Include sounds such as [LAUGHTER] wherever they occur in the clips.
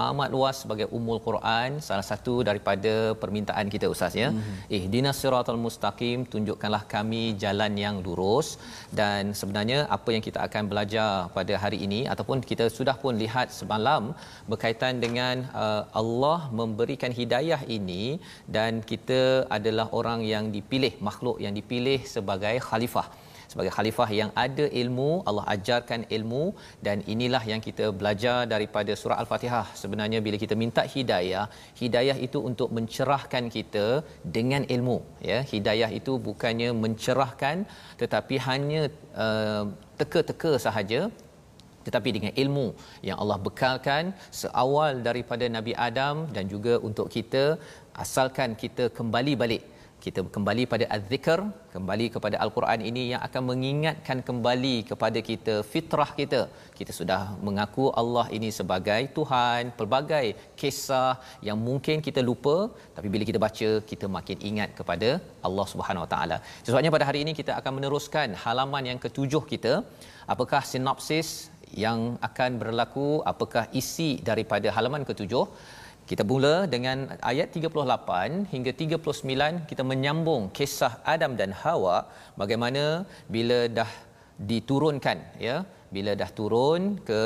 Amat luas sebagai umul Quran salah satu daripada permintaan kita ustaz ya. Mm-hmm. ihdinas siratal mustaqim tunjukkanlah kami jalan yang lurus. Dan sebenarnya apa yang kita akan belajar pada hari ini ataupun kita sudah pun lihat semalam berkaitan dengan uh, Allah memberikan hidayah ini dan kita adalah orang yang dipilih makhluk yang dipilih sebagai khalifah sebagai khalifah yang ada ilmu Allah ajarkan ilmu dan inilah yang kita belajar daripada surah al-Fatihah. Sebenarnya bila kita minta hidayah hidayah itu untuk mencerahkan kita dengan ilmu ya. Hidayah itu bukannya mencerahkan tetapi hanya uh, teka-teka sahaja tetapi dengan ilmu yang Allah bekalkan seawal daripada Nabi Adam dan juga untuk kita asalkan kita kembali balik kita kembali pada az-zikr kembali kepada al-Quran ini yang akan mengingatkan kembali kepada kita fitrah kita. Kita sudah mengaku Allah ini sebagai Tuhan pelbagai kisah yang mungkin kita lupa tapi bila kita baca kita makin ingat kepada Allah Subhanahu Wa Taala. Sebabnya pada hari ini kita akan meneruskan halaman yang ketujuh kita. Apakah sinopsis yang akan berlaku? Apakah isi daripada halaman ketujuh kita mula dengan ayat 38 hingga 39 kita menyambung kisah Adam dan Hawa. Bagaimana bila dah diturunkan ya? Bila dah turun ke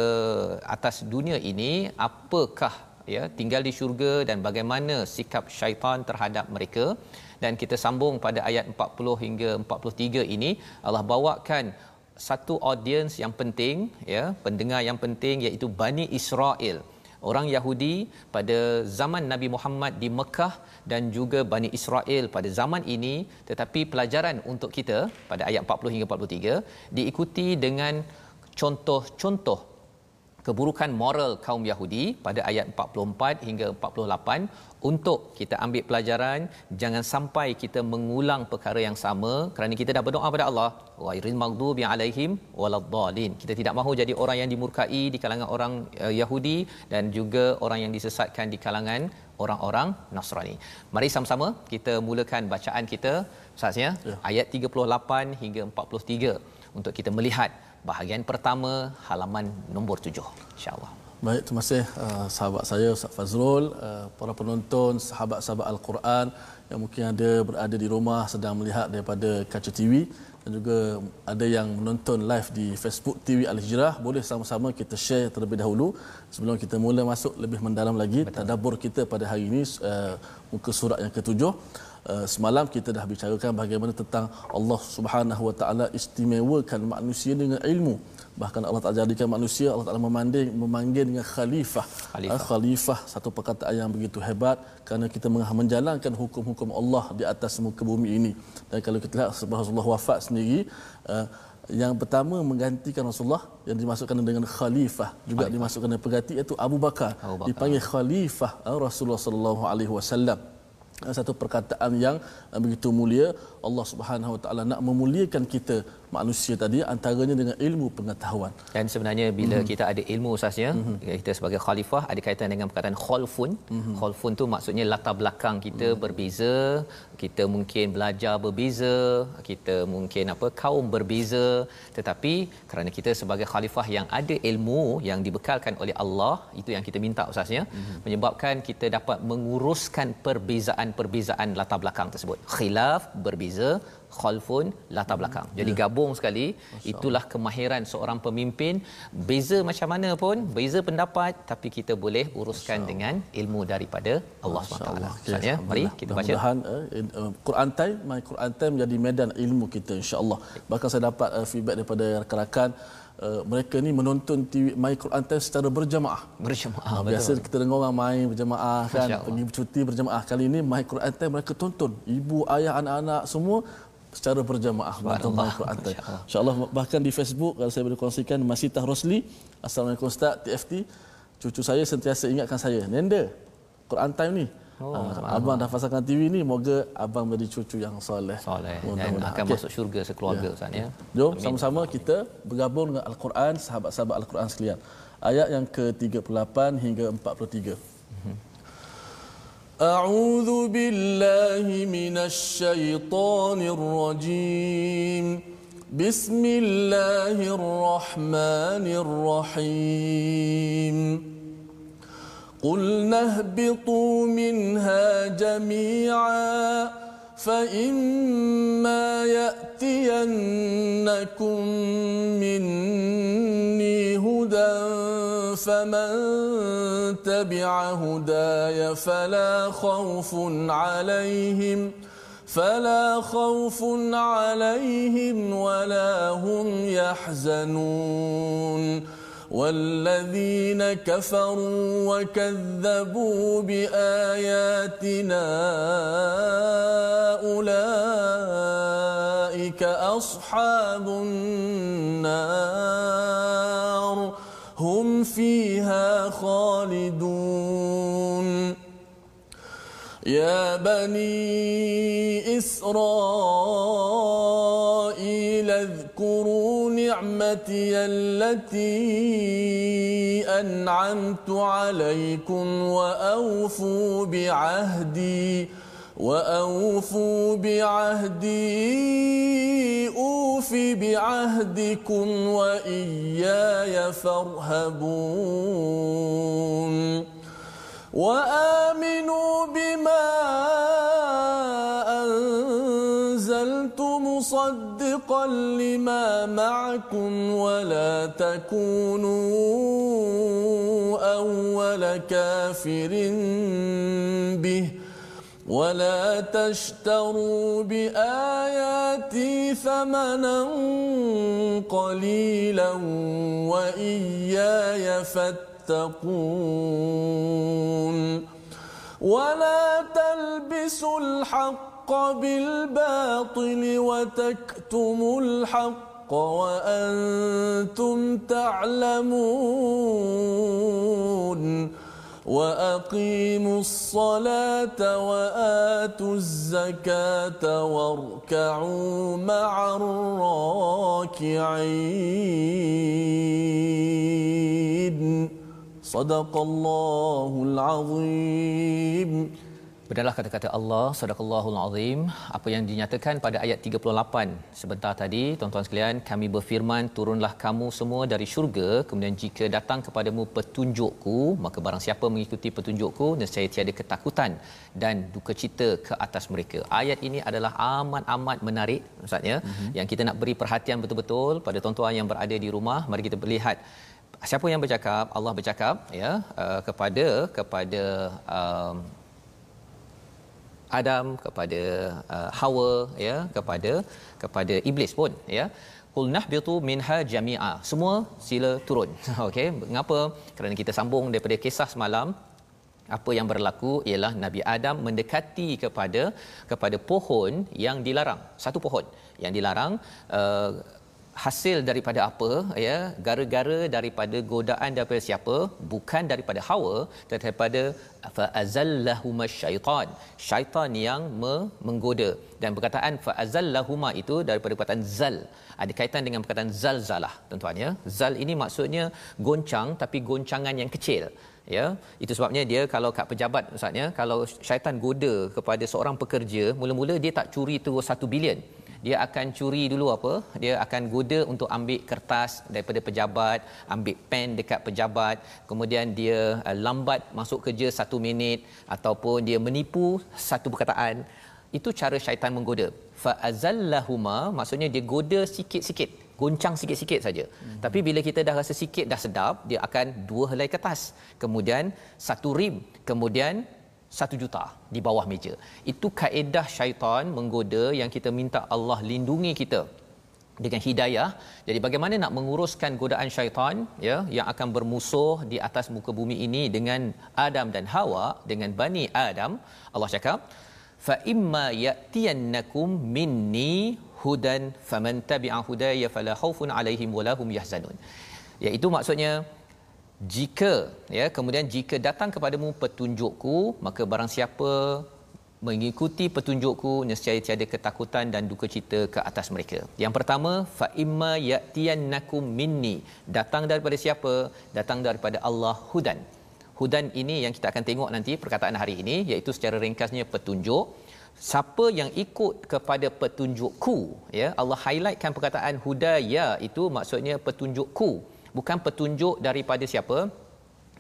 atas dunia ini apakah ya tinggal di syurga dan bagaimana sikap syaitan terhadap mereka? Dan kita sambung pada ayat 40 hingga 43 ini Allah bawakan satu audience yang penting ya pendengar yang penting iaitu Bani Israel orang Yahudi pada zaman Nabi Muhammad di Mekah dan juga Bani Israel pada zaman ini. Tetapi pelajaran untuk kita pada ayat 40 hingga 43 diikuti dengan contoh-contoh keburukan moral kaum Yahudi pada ayat 44 hingga 48 untuk kita ambil pelajaran jangan sampai kita mengulang perkara yang sama kerana kita dah berdoa pada Allah. Ghairil maghdubi alaihim waladdallin. Kita tidak mahu jadi orang yang dimurkai di kalangan orang uh, Yahudi dan juga orang yang disesatkan di kalangan orang-orang Nasrani. Mari sama-sama kita mulakan bacaan kita. Ustaz ya, ya. ayat 38 hingga 43 untuk kita melihat bahagian pertama halaman nombor 7 insya-Allah. Baik, terima kasih uh, sahabat saya Ustaz Fazrul, uh, para penonton, sahabat-sahabat Al-Quran yang mungkin ada berada di rumah sedang melihat daripada kaca TV dan juga ada yang menonton live di Facebook TV Al-Hijrah, boleh sama-sama kita share terlebih dahulu sebelum kita mula masuk lebih mendalam lagi tadabbur kita pada hari ini uh, muka surat yang ketujuh. Uh, semalam kita dah bicarakan bagaimana tentang Allah Subhanahu Wa Taala istimewakan manusia dengan ilmu. Bahkan Allah Taala jadikan manusia Allah Taala memanding memanggil dengan khalifah. Khalifah. Uh, khalifah satu perkataan yang begitu hebat kerana kita menjalankan hukum-hukum Allah di atas muka bumi ini. Dan kalau kita lihat sebab Rasulullah wafat sendiri uh, yang pertama menggantikan Rasulullah yang dimasukkan dengan khalifah juga khalifah. dimasukkan dengan pengganti iaitu Abu Bakar, Abu Bakar. dipanggil khalifah Rasulullah sallallahu alaihi wasallam satu perkataan yang uh, begitu mulia. Allah Subhanahu Wa Taala nak memuliakan kita manusia tadi antaranya dengan ilmu pengetahuan. Dan sebenarnya bila mm-hmm. kita ada ilmu usahanya mm-hmm. kita sebagai khalifah ada kaitan dengan perkataan khalfun. Mm-hmm. Khalfun tu maksudnya latar belakang kita mm-hmm. berbeza, kita mungkin belajar berbeza, kita mungkin apa kaum berbeza tetapi kerana kita sebagai khalifah yang ada ilmu yang dibekalkan oleh Allah itu yang kita minta usahanya mm-hmm. menyebabkan kita dapat menguruskan perbezaan-perbezaan latar belakang tersebut. Khilaf berbeza khalfun latar belakang. Jadi ya. gabung sekali itulah kemahiran seorang pemimpin. Beza macam mana pun, beza pendapat tapi kita boleh uruskan dengan ilmu daripada Allah SWT. Okay. Ya, mari kita baca. Mudah-mudahan uh, Quran Time, my Quran Time menjadi medan ilmu kita insya-Allah. Bahkan saya dapat uh, feedback daripada rakan-rakan Uh, mereka ni menonton TV My Quran Time secara berjamaah. Berjamaah. Uh, biasa betul. kita dengar orang main berjamaah kan, pergi bercuti berjamaah. Kali ini My Quran Time mereka tonton. Ibu, ayah, anak-anak semua secara berjamaah Allah Quran Insya-Allah bahkan di Facebook kalau saya boleh kongsikan Masitah Rosli Assalamualaikum Ustaz TFT cucu saya sentiasa ingatkan saya Nenda Quran time ni Oh, uh, abang dah pasangkan TV ni moga abang menjadi cucu yang soleh. Soleh dan akan okay. masuk syurga sekeluarga ya. Ustaz ya. Jom sama-sama kita bergabung dengan Al-Quran sahabat-sahabat Al-Quran sekalian. Ayat yang ke-38 hingga 43. أعوذ بالله من الشيطان الرجيم. بسم الله الرحمن الرحيم. قلنا اهبطوا منها جميعا. فإما يأتينكم مني هدى فمن تبع هداي فلا خوف عليهم فلا خوف عليهم ولا هم يحزنون والذين كفروا وكذبوا بآياتنا أولئك أصحاب النار هم فيها خالدون. يا بني إسرائيل اذكروا نعمتي التي أنعمت عليكم وأوفوا بعهدي وأوفوا بعهدي أوف بعهدكم وإياي فارهبون. وآمنوا بما أنزلت مصدقا لما معكم ولا تكونوا أول كافر به ولا تشتروا بآياتي ثمنا قليلا وإياي فاتقون ولا تلبسوا الحق بالباطل وتكتموا الحق وأنتم تعلمون وأقيموا الصلاة وآتوا الزكاة واركعوا مع الراكعين. صدق الله العظيم. Benarlah kata-kata Allah, sadaqallahul azim, apa yang dinyatakan pada ayat 38 sebentar tadi, tuan-tuan sekalian, kami berfirman, turunlah kamu semua dari syurga, kemudian jika datang kepadamu petunjukku, maka barang siapa mengikuti petunjukku, nescaya tiada ketakutan dan duka cita ke atas mereka. Ayat ini adalah amat-amat menarik, maksudnya, mm-hmm. yang kita nak beri perhatian betul-betul pada tuan-tuan yang berada di rumah. Mari kita lihat siapa yang bercakap, Allah bercakap ya uh, kepada kepada uh, Adam kepada uh, Hawa ya kepada kepada iblis pun ya. Qul nahbitu minha jami'a. Semua sila turun. [LAUGHS] Okey mengapa? Kerana kita sambung daripada kisah semalam. Apa yang berlaku ialah Nabi Adam mendekati kepada kepada pohon yang dilarang. Satu pohon yang dilarang uh, hasil daripada apa ya gara-gara daripada godaan daripada siapa bukan daripada Hawa tetapi daripada fa azallahuma syaitan. Syaitan yang me- menggoda. Dan perkataan fa azallahuma itu daripada perkataan zal. Ada kaitan dengan perkataan zalzalah tuan-tuan ya. Zal ini maksudnya goncang tapi goncangan yang kecil ya. Itu sebabnya dia kalau kat pejabat maksudnya kalau syaitan goda kepada seorang pekerja mula-mula dia tak curi tu 1 bilion dia akan curi dulu apa dia akan goda untuk ambil kertas daripada pejabat ambil pen dekat pejabat kemudian dia uh, lambat masuk kerja satu minit ataupun dia menipu satu perkataan itu cara syaitan menggoda fa azallahuma maksudnya dia goda sikit-sikit goncang sikit-sikit saja. Hmm. Tapi bila kita dah rasa sikit dah sedap, dia akan dua helai kertas. Kemudian satu rim, kemudian satu juta di bawah meja. Itu kaedah syaitan menggoda yang kita minta Allah lindungi kita dengan hidayah. Jadi bagaimana nak menguruskan godaan syaitan ya yang akan bermusuh di atas muka bumi ini dengan Adam dan Hawa dengan Bani Adam. Allah cakap fa imma yatiyannakum minni hudan faman tabi'a hudaya fala khaufun alaihim wala hum yahzanun. Iaitu maksudnya jika ya kemudian jika datang kepadamu petunjukku maka barang siapa mengikuti petunjukku nescaya tiada ketakutan dan duka cita ke atas mereka. Yang pertama fa imma yatiyannakum minni datang daripada siapa? Datang daripada Allah hudan. Hudan ini yang kita akan tengok nanti perkataan hari ini iaitu secara ringkasnya petunjuk. Siapa yang ikut kepada petunjukku ya Allah highlightkan perkataan hudaya itu maksudnya petunjukku bukan petunjuk daripada siapa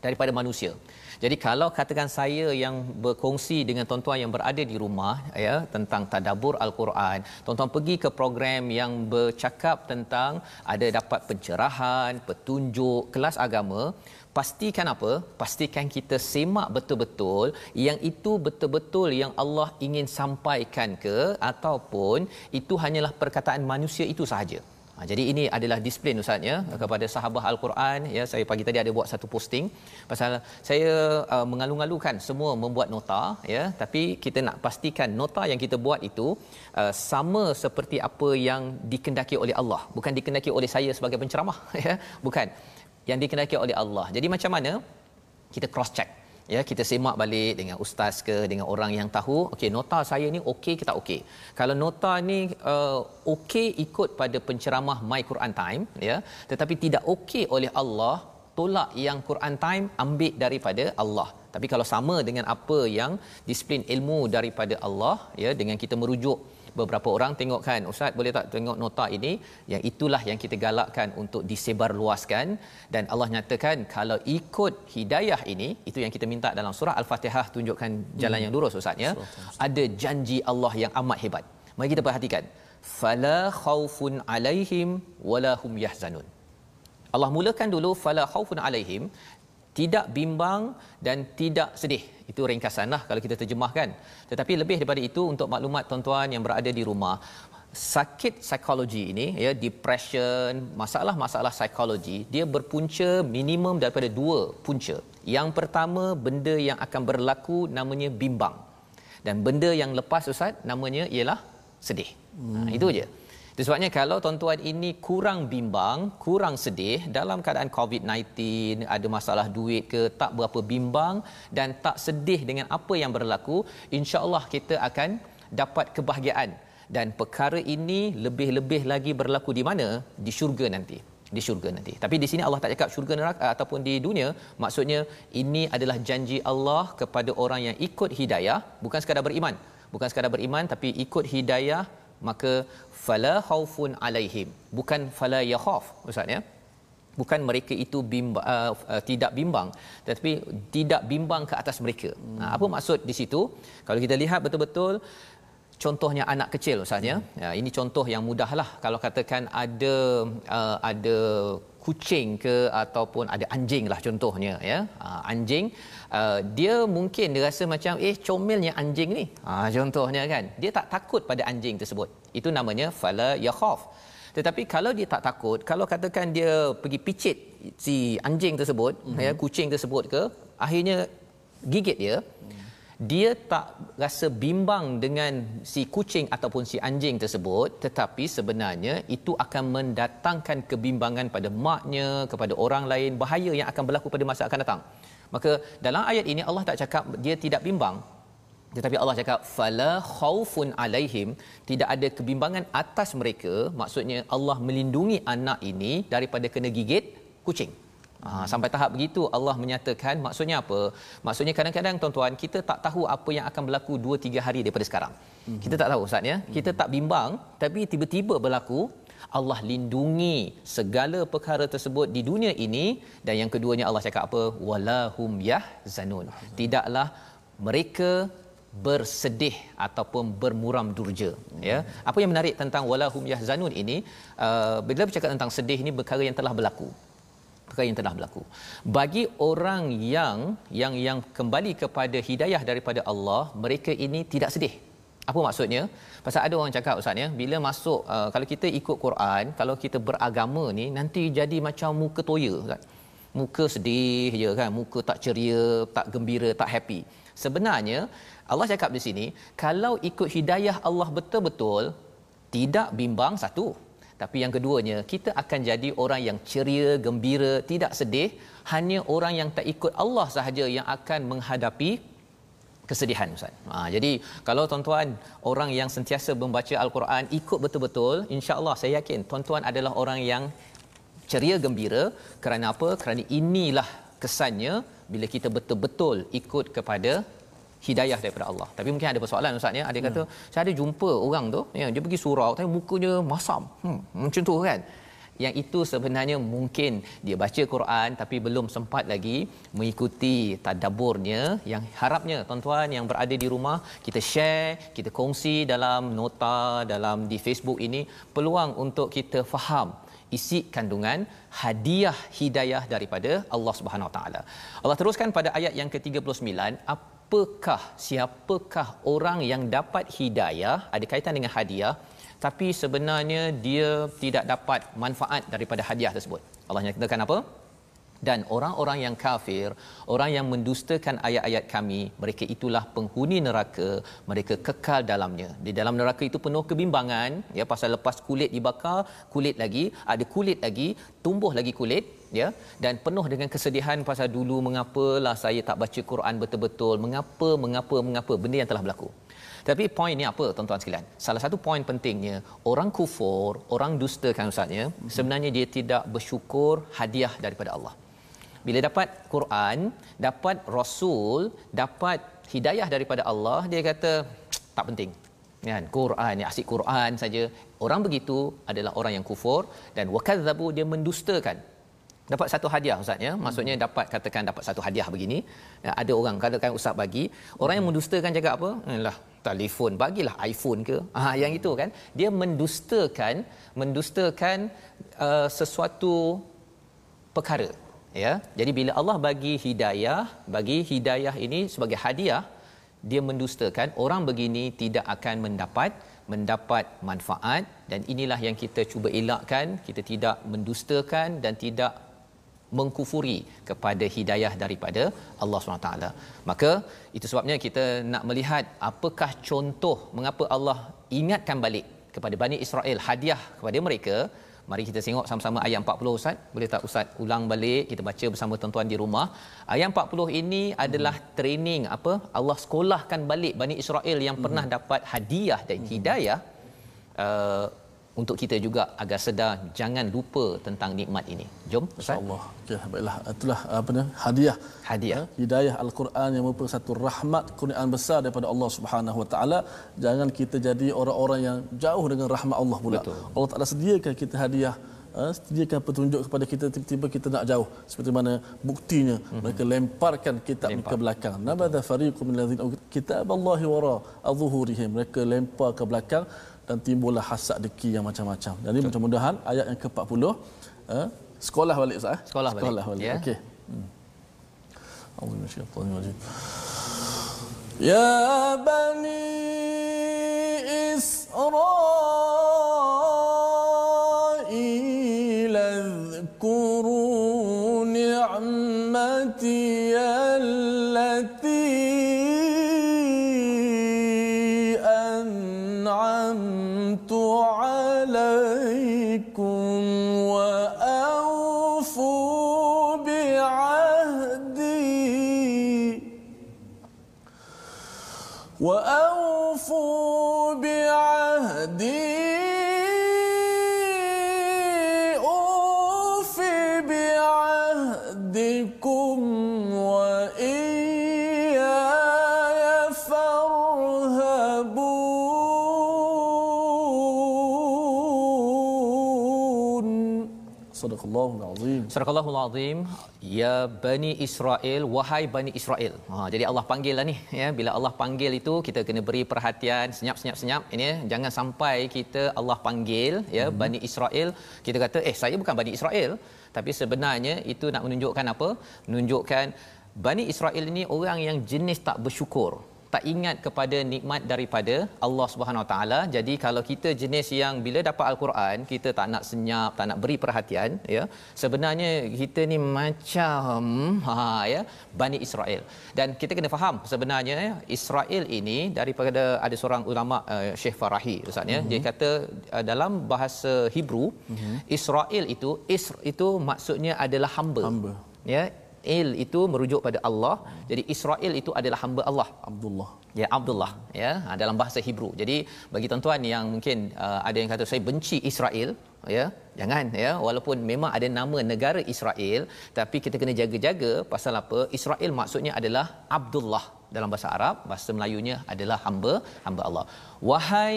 daripada manusia. Jadi kalau katakan saya yang berkongsi dengan tuan-tuan yang berada di rumah ya tentang tadabbur al-Quran, tuan-tuan pergi ke program yang bercakap tentang ada dapat pencerahan, petunjuk, kelas agama, pastikan apa? Pastikan kita semak betul-betul yang itu betul-betul yang Allah ingin sampaikan ke ataupun itu hanyalah perkataan manusia itu sahaja. Ha, jadi ini adalah disiplin ustaz ya kepada sahabat al-Quran. Ya saya pagi tadi ada buat satu posting pasal saya uh, mengalu-alukan semua membuat nota ya tapi kita nak pastikan nota yang kita buat itu uh, sama seperti apa yang dikendaki oleh Allah. Bukan dikendaki oleh saya sebagai penceramah [LAUGHS] ya bukan. Yang dikendaki oleh Allah. Jadi macam mana? Kita cross check ya kita semak balik dengan ustaz ke dengan orang yang tahu okey nota saya ni okey kita okey? Kalau nota ni uh, okey ikut pada penceramah my Quran time ya tetapi tidak okey oleh Allah tolak yang Quran time ambil daripada Allah. Tapi kalau sama dengan apa yang disiplin ilmu daripada Allah ya dengan kita merujuk beberapa orang tengok kan ustaz boleh tak tengok nota ini? Yang itulah yang kita galakkan untuk disebar luaskan dan Allah nyatakan kalau ikut hidayah ini itu yang kita minta dalam surah al-fatihah tunjukkan jalan hmm. yang lurus ustaz ya. Ada janji Allah yang amat hebat. Mari kita perhatikan. Fala khaufun alaihim wala hum yahzanun. Allah mulakan dulu fala khaufun alaihim tidak bimbang dan tidak sedih itu ringkasanlah kalau kita terjemahkan. Tetapi lebih daripada itu untuk maklumat tuan-tuan yang berada di rumah, sakit psikologi ini ya depression, masalah-masalah psikologi, dia berpunca minimum daripada dua punca. Yang pertama benda yang akan berlaku namanya bimbang. Dan benda yang lepas ustaz namanya ialah sedih. Hmm. Ha, itu aja. Sebabnya kalau tuan-tuan ini kurang bimbang, kurang sedih dalam keadaan COVID-19, ada masalah duit ke, tak berapa bimbang dan tak sedih dengan apa yang berlaku, insya-Allah kita akan dapat kebahagiaan dan perkara ini lebih-lebih lagi berlaku di mana? Di syurga nanti di syurga nanti. Tapi di sini Allah tak cakap syurga neraka ataupun di dunia, maksudnya ini adalah janji Allah kepada orang yang ikut hidayah, bukan sekadar beriman. Bukan sekadar beriman tapi ikut hidayah maka fala khaufun alaihim. Bukan fala yakhaf ustaz ya. Bukan mereka itu bimba, uh, uh, tidak bimbang tetapi tidak bimbang ke atas mereka. Hmm. nah, apa maksud di situ? Kalau kita lihat betul-betul contohnya anak kecil ustaz ya. Hmm. ya ini contoh yang mudahlah kalau katakan ada uh, ada kucing ke ataupun ada anjing lah contohnya ya. Uh, anjing uh, dia mungkin dia rasa macam eh comelnya anjing ni uh, contohnya kan dia tak takut pada anjing tersebut itu namanya fala yakhaf tetapi kalau dia tak takut kalau katakan dia pergi picit si anjing tersebut mm-hmm. ya kucing tersebut ke akhirnya gigit dia mm. dia tak rasa bimbang dengan si kucing ataupun si anjing tersebut tetapi sebenarnya itu akan mendatangkan kebimbangan pada maknya kepada orang lain bahaya yang akan berlaku pada masa akan datang maka dalam ayat ini Allah tak cakap dia tidak bimbang. Tetapi Allah cakap fala khaufun alaihim. Tidak ada kebimbangan atas mereka. Maksudnya Allah melindungi anak ini daripada kena gigit kucing. Ha, sampai tahap begitu Allah menyatakan maksudnya apa? Maksudnya kadang-kadang tuan-tuan kita tak tahu apa yang akan berlaku 2 3 hari daripada sekarang. Mm-hmm. kita tak tahu ustaz ya. Kita tak bimbang tapi tiba-tiba berlaku Allah lindungi segala perkara tersebut di dunia ini. Dan yang keduanya Allah cakap apa? Walahum yahzanun. Tidaklah mereka bersedih ataupun bermuram durja ya. Apa yang menarik tentang walahum yahzanun ini? Uh, bila bercakap tentang sedih ini perkara yang telah berlaku. Perkara yang telah berlaku. Bagi orang yang yang yang kembali kepada hidayah daripada Allah mereka ini tidak sedih apa maksudnya pasal ada orang cakap ustaz ya bila masuk uh, kalau kita ikut Quran kalau kita beragama ni nanti jadi macam muka toya kan muka sedih je kan muka tak ceria tak gembira tak happy sebenarnya Allah cakap di sini, kalau ikut hidayah Allah betul-betul, tidak bimbang satu. Tapi yang keduanya, kita akan jadi orang yang ceria, gembira, tidak sedih. Hanya orang yang tak ikut Allah sahaja yang akan menghadapi kesedihan Ustaz. Ha, jadi kalau tuan-tuan orang yang sentiasa membaca Al-Quran ikut betul-betul, insya-Allah saya yakin tuan-tuan adalah orang yang ceria gembira kerana apa? Kerana inilah kesannya bila kita betul-betul ikut kepada hidayah daripada Allah. Tapi mungkin ada persoalan ustaz ya. Ada kata hmm. saya ada jumpa orang tu ya dia pergi surau tapi mukanya masam. Hmm macam tu kan. Yang itu sebenarnya mungkin dia baca Quran tapi belum sempat lagi mengikuti tadabburnya yang harapnya tuan-tuan yang berada di rumah kita share kita kongsi dalam nota dalam di Facebook ini peluang untuk kita faham isi kandungan hadiah hidayah daripada Allah Subhanahu Wa Taala. Allah teruskan pada ayat yang ke-39, apakah siapakah orang yang dapat hidayah ada kaitan dengan hadiah tapi sebenarnya dia tidak dapat manfaat daripada hadiah tersebut. Allah nyatakan apa? dan orang-orang yang kafir, orang yang mendustakan ayat-ayat kami, mereka itulah penghuni neraka, mereka kekal dalamnya. Di dalam neraka itu penuh kebimbangan, ya pasal lepas kulit dibakar, kulit lagi, ada kulit lagi, tumbuh lagi kulit, ya dan penuh dengan kesedihan pasal dulu mengapalah saya tak baca Quran betul-betul, mengapa mengapa mengapa benda yang telah berlaku. Tapi poin ni apa tuan-tuan sekalian? Salah satu poin pentingnya, orang kufur, orang dusta kan ustaznya, sebenarnya dia tidak bersyukur hadiah daripada Allah bila dapat Quran, dapat Rasul, dapat hidayah daripada Allah, dia kata tak penting. Kan? Quran, ni asyik Quran saja. Orang begitu adalah orang yang kufur dan wakadzabu dia mendustakan. Dapat satu hadiah ustaz ya. Maksudnya dapat katakan dapat satu hadiah begini. Ya, ada orang katakan ustaz bagi, orang yang mendustakan cakap apa? Yalah, telefon. Bagilah iPhone ke. Ah yang itu kan. Dia mendustakan mendustakan uh, sesuatu perkara. Ya. Jadi bila Allah bagi hidayah bagi hidayah ini sebagai hadiah dia mendustakan. Orang begini tidak akan mendapat mendapat manfaat. Dan inilah yang kita cuba elakkan. Kita tidak mendustakan dan tidak mengkufuri kepada hidayah daripada Allah SWT. Maka itu sebabnya kita nak melihat apakah contoh mengapa Allah ingatkan balik kepada Bani Israel hadiah kepada mereka Mari kita tengok sama-sama ayat 40 Ustaz. Boleh tak Ustaz ulang balik kita baca bersama tuan-tuan di rumah. Ayat 40 ini adalah hmm. training apa? Allah sekolahkan balik Bani Israel yang hmm. pernah dapat hadiah dan hmm. hidayah uh, untuk kita juga agar sedar jangan lupa tentang nikmat ini. Jom Ustaz. Allah. Okey, baiklah. Itulah apa ni? Hadiah. Hadiah. Ha? Hidayah Al-Quran yang merupakan satu rahmat kurniaan besar daripada Allah Subhanahu Wa Taala. Jangan kita jadi orang-orang yang jauh dengan rahmat Allah pula. Betul. Allah Taala sediakan kita hadiah Ha, sediakan petunjuk kepada kita tiba-tiba kita nak jauh seperti mana buktinya mm-hmm. mereka lemparkan kitab Lempar. ke belakang nabadha fariqum min kitab Allah wara adh-dhuhurihim mereka lempar ke belakang dan timbullah hasad deki yang macam-macam. Jadi mudah-mudahan ayat yang ke-40 eh, sekolah balik Ustaz. Eh? Sekolah balik. Sekolah balik. Yeah. Okey. Hmm. Ya bani Israel اذكروا نعمتي Surakallahul Azim ya bani Israel wahai bani Israel. Ha jadi Allah panggil lah ni ya bila Allah panggil itu kita kena beri perhatian senyap-senyap senyap ini ya, jangan sampai kita Allah panggil ya hmm. bani Israel kita kata eh saya bukan bani Israel tapi sebenarnya itu nak menunjukkan apa? Menunjukkan bani Israel ini orang yang jenis tak bersyukur tak ingat kepada nikmat daripada Allah Subhanahu Wa Taala. Jadi kalau kita jenis yang bila dapat al-Quran kita tak nak senyap, tak nak beri perhatian, ya. Sebenarnya kita ni macam ha ya, Bani Israel. Dan kita kena faham sebenarnya ya, Israel ini daripada ada seorang ulama uh, Syekh Farahi ustaz ya. Mm-hmm. Dia kata uh, dalam bahasa Hebrew mm-hmm. Israel itu Isr itu maksudnya adalah hamba. Hamba. Ya, Israel itu merujuk pada Allah. Jadi Israel itu adalah hamba Allah. Abdullah. Ya Abdullah ya ha, dalam bahasa Hebrew. Jadi bagi tuan-tuan yang mungkin uh, ada yang kata saya benci Israel ya jangan ya walaupun memang ada nama negara Israel tapi kita kena jaga-jaga pasal apa Israel maksudnya adalah Abdullah dalam bahasa Arab bahasa Melayunya adalah hamba hamba Allah wahai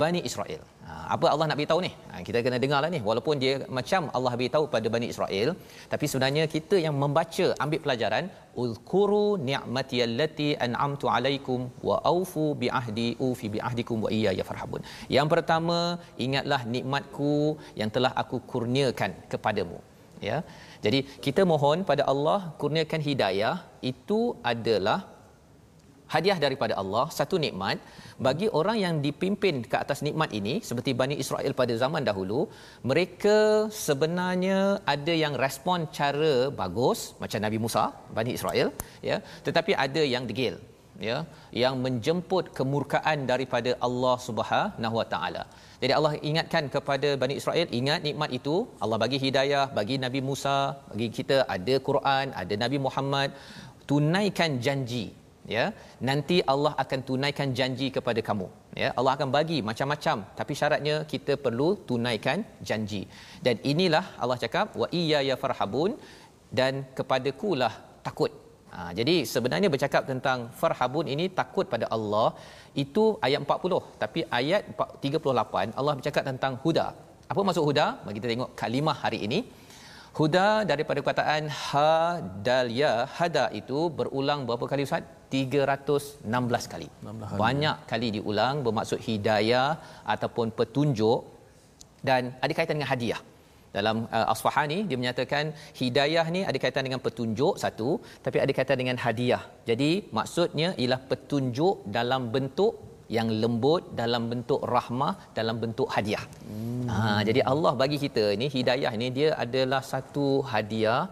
Bani Israel. Ha, apa Allah nak beritahu ni? Ha, kita kena dengarlah ni. Walaupun dia macam Allah beritahu pada Bani Israel, tapi sebenarnya kita yang membaca ambil pelajaran ulkuru ni'mati allati an'amtu alaikum wa aufu bi ahdi ufi bi ahdikum wa iyya farhabun. Yang pertama, ingatlah nikmatku yang telah aku kurniakan kepadamu. Ya. Jadi kita mohon pada Allah kurniakan hidayah itu adalah hadiah daripada Allah satu nikmat bagi orang yang dipimpin ke atas nikmat ini seperti Bani Israel pada zaman dahulu mereka sebenarnya ada yang respon cara bagus macam Nabi Musa Bani Israel ya tetapi ada yang degil ya yang menjemput kemurkaan daripada Allah Subhanahu Wa Taala. Jadi Allah ingatkan kepada Bani Israel ingat nikmat itu Allah bagi hidayah bagi Nabi Musa bagi kita ada Quran ada Nabi Muhammad tunaikan janji ya nanti Allah akan tunaikan janji kepada kamu. Ya Allah akan bagi macam-macam tapi syaratnya kita perlu tunaikan janji. Dan inilah Allah cakap wa iyya ya farhabun dan kepadaku lah takut. Ha, jadi sebenarnya bercakap tentang farhabun ini takut pada Allah itu ayat 40 tapi ayat 38 Allah bercakap tentang huda. Apa maksud huda? Bagi kita tengok kalimah hari ini Huda daripada perkataan ha dal ya hada itu berulang berapa kali Ustaz? 316 kali. 16 Banyak kali diulang bermaksud hidayah ataupun petunjuk dan ada kaitan dengan hadiah. Dalam uh, Asfahani dia menyatakan hidayah ni ada kaitan dengan petunjuk satu tapi ada kaitan dengan hadiah. Jadi maksudnya ialah petunjuk dalam bentuk yang lembut dalam bentuk rahmah dalam bentuk hadiah. Hmm. Ha jadi Allah bagi kita ini hidayah ini dia adalah satu hadiah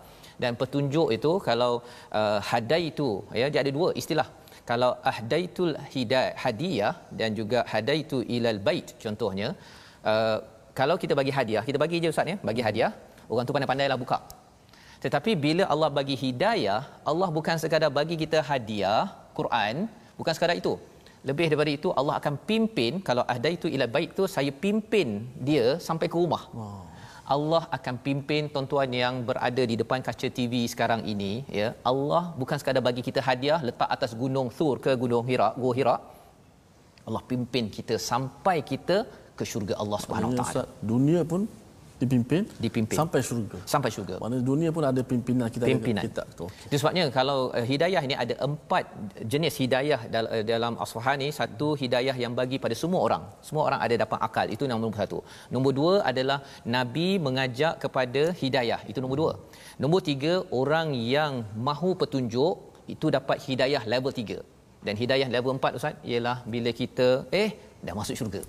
dan petunjuk itu kalau uh, hadai itu ya dia ada dua istilah kalau ahdaitul hidayah hadiah dan juga hadaitu ilal bait contohnya uh, kalau kita bagi hadiah kita bagi je ustaz ya bagi hadiah orang tu pandai-pandailah buka tetapi bila Allah bagi hidayah Allah bukan sekadar bagi kita hadiah Quran bukan sekadar itu lebih daripada itu Allah akan pimpin kalau ahdaitu ilal bait tu saya pimpin dia sampai ke rumah. Wow. Allah akan pimpin tuan-tuan yang berada di depan kaca TV sekarang ini ya. Allah bukan sekadar bagi kita hadiah letak atas gunung Thur ke gunung Hira Gua Hira. Allah pimpin kita sampai kita ke syurga Allah Subhanahu Wa Taala. Dunia pun dipimpin dipimpin. sampai syurga. Sampai syurga. Mana dunia pun ada pimpinan kita pimpinan. kita okay. itu sebabnya kalau uh, hidayah ini ada empat jenis hidayah dal- uh, dalam asfahani satu hidayah yang bagi pada semua orang. Semua orang ada dapat akal. Itu nombor satu. Nombor dua adalah nabi mengajak kepada hidayah. Itu nombor dua. Nombor tiga orang yang mahu petunjuk itu dapat hidayah level tiga. Dan hidayah level empat ustaz ialah bila kita eh dah masuk syurga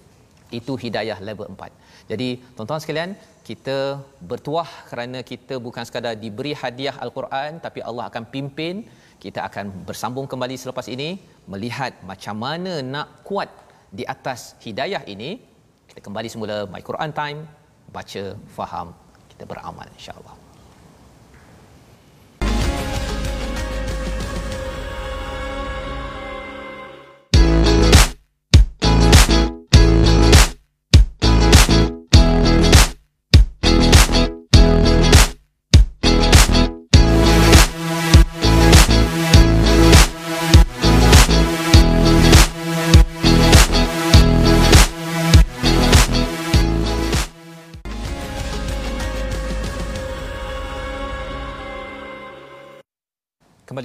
itu hidayah level empat. Jadi tuan-tuan sekalian, kita bertuah kerana kita bukan sekadar diberi hadiah Al-Quran tapi Allah akan pimpin. Kita akan bersambung kembali selepas ini melihat macam mana nak kuat di atas hidayah ini. Kita kembali semula my Quran time baca faham kita beramal insya-Allah